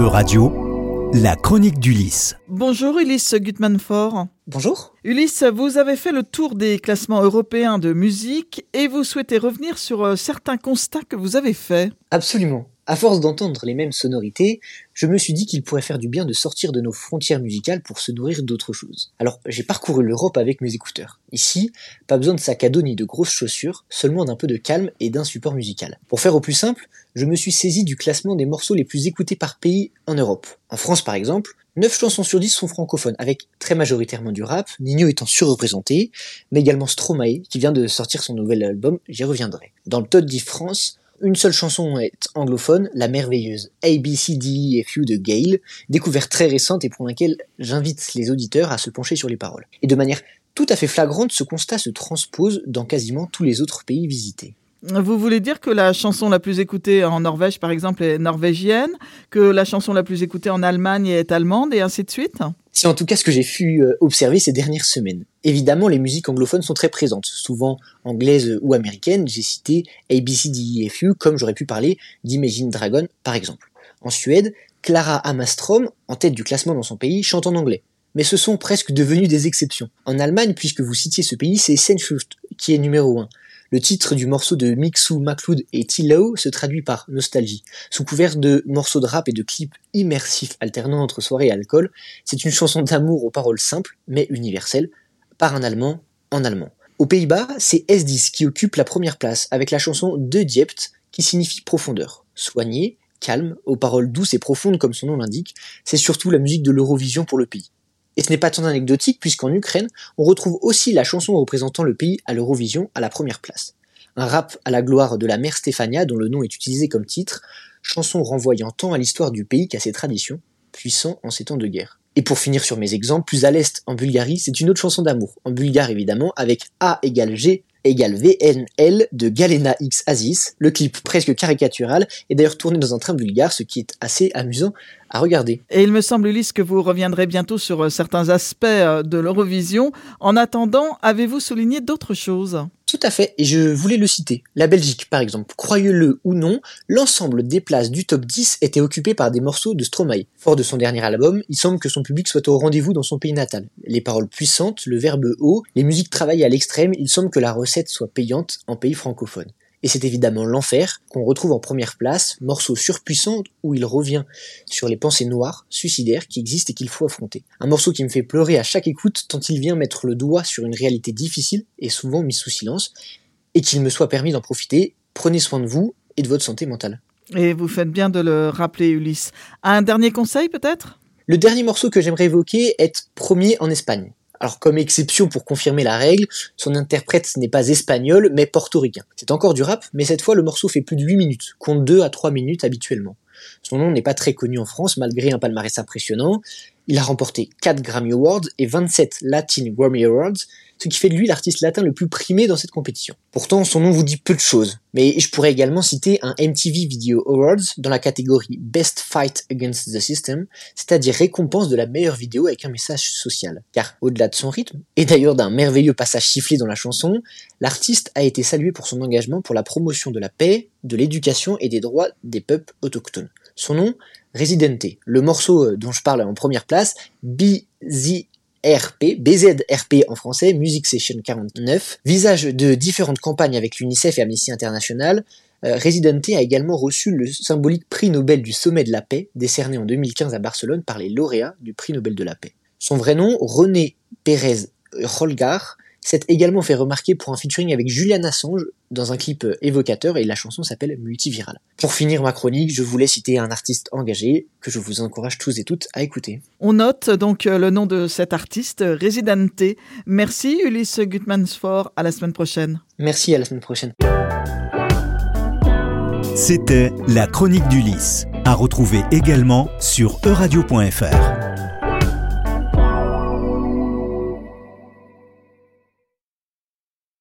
E-Radio, la chronique d'Ulysse. Bonjour Ulysse Gutmanfort. Bonjour. Ulysse, vous avez fait le tour des classements européens de musique et vous souhaitez revenir sur euh, certains constats que vous avez faits. Absolument. À force d'entendre les mêmes sonorités, je me suis dit qu'il pourrait faire du bien de sortir de nos frontières musicales pour se nourrir d'autres choses. Alors, j'ai parcouru l'Europe avec mes écouteurs. Ici, pas besoin de sac à dos ni de grosses chaussures, seulement d'un peu de calme et d'un support musical. Pour faire au plus simple, je me suis saisi du classement des morceaux les plus écoutés par pays en Europe. En France, par exemple, 9 chansons sur 10 sont francophones, avec très majoritairement du rap, Nino étant surreprésenté, mais également Stromae, qui vient de sortir son nouvel album, j'y reviendrai. Dans le Top 10 France, une seule chanson est anglophone, la merveilleuse ABCDEFU de Gale, découverte très récente et pour laquelle j'invite les auditeurs à se pencher sur les paroles. Et de manière tout à fait flagrante, ce constat se transpose dans quasiment tous les autres pays visités. Vous voulez dire que la chanson la plus écoutée en Norvège, par exemple, est norvégienne, que la chanson la plus écoutée en Allemagne est allemande, et ainsi de suite? C'est en tout cas ce que j'ai pu euh, observer ces dernières semaines. Évidemment, les musiques anglophones sont très présentes, souvent anglaises ou américaines. J'ai cité ABCDEFU, comme j'aurais pu parler d'Imagine Dragon, par exemple. En Suède, Clara Hamastrom, en tête du classement dans son pays, chante en anglais. Mais ce sont presque devenus des exceptions. En Allemagne, puisque vous citiez ce pays, c'est Sehnsucht qui est numéro 1. Le titre du morceau de Mixu McLeod et T-Low se traduit par nostalgie. Sous couvert de morceaux de rap et de clips immersifs alternant entre soirée et alcool, c'est une chanson d'amour aux paroles simples mais universelles, par un Allemand en allemand. Aux Pays-Bas, c'est S10 qui occupe la première place avec la chanson De Diept qui signifie profondeur. Soigné, calme, aux paroles douces et profondes comme son nom l'indique, c'est surtout la musique de l'Eurovision pour le pays. Et ce n'est pas tant anecdotique puisqu'en Ukraine, on retrouve aussi la chanson représentant le pays à l'Eurovision à la première place. Un rap à la gloire de la mère Stéphania dont le nom est utilisé comme titre, chanson renvoyant tant à l'histoire du pays qu'à ses traditions, puissant en ces temps de guerre. Et pour finir sur mes exemples, plus à l'est, en Bulgarie, c'est une autre chanson d'amour, en bulgare évidemment, avec A égale G égale VNL de Galena X. Le clip presque caricatural est d'ailleurs tourné dans un train bulgare, ce qui est assez amusant à regarder. Et il me semble, Ulysse, que vous reviendrez bientôt sur euh, certains aspects euh, de l'Eurovision. En attendant, avez-vous souligné d'autres choses? Tout à fait, et je voulais le citer. La Belgique, par exemple, croyez-le ou non, l'ensemble des places du top 10 étaient occupées par des morceaux de Stromae. Fort de son dernier album, il semble que son public soit au rendez-vous dans son pays natal. Les paroles puissantes, le verbe haut, les musiques travaillées à l'extrême, il semble que la recette soit payante en pays francophone. Et c'est évidemment l'enfer qu'on retrouve en première place, morceau surpuissant où il revient sur les pensées noires, suicidaires qui existent et qu'il faut affronter. Un morceau qui me fait pleurer à chaque écoute tant il vient mettre le doigt sur une réalité difficile et souvent mise sous silence, et qu'il me soit permis d'en profiter. Prenez soin de vous et de votre santé mentale. Et vous faites bien de le rappeler, Ulysse. Un dernier conseil peut-être? Le dernier morceau que j'aimerais évoquer est premier en Espagne. Alors comme exception pour confirmer la règle, son interprète n'est pas espagnol mais portoricain. C'est encore du rap, mais cette fois le morceau fait plus de 8 minutes, compte 2 à 3 minutes habituellement. Son nom n'est pas très connu en France malgré un palmarès impressionnant. Il a remporté 4 Grammy Awards et 27 Latin Grammy Awards, ce qui fait de lui l'artiste latin le plus primé dans cette compétition. Pourtant, son nom vous dit peu de choses, mais je pourrais également citer un MTV Video Awards dans la catégorie Best Fight Against the System, c'est-à-dire récompense de la meilleure vidéo avec un message social. Car au-delà de son rythme, et d'ailleurs d'un merveilleux passage sifflé dans la chanson, l'artiste a été salué pour son engagement pour la promotion de la paix, de l'éducation et des droits des peuples autochtones. Son nom, Residente. Le morceau dont je parle en première place, BZ RP, BZRP en français, Music Session 49, visage de différentes campagnes avec l'UNICEF et Amnesty International, euh, Residente a également reçu le symbolique prix Nobel du sommet de la paix, décerné en 2015 à Barcelone par les lauréats du prix Nobel de la paix. Son vrai nom, René Pérez Rolgar, s'est également fait remarquer pour un featuring avec Julian Assange dans un clip euh, évocateur et la chanson s'appelle Multiviral. Pour finir ma chronique, je voulais citer un artiste engagé que je vous encourage tous et toutes à écouter. On note donc euh, le nom de cet artiste, Residente. Merci Ulysse Gutmansfort, à la semaine prochaine. Merci, à la semaine prochaine. C'était la chronique d'Ulysse, à retrouver également sur euradio.fr.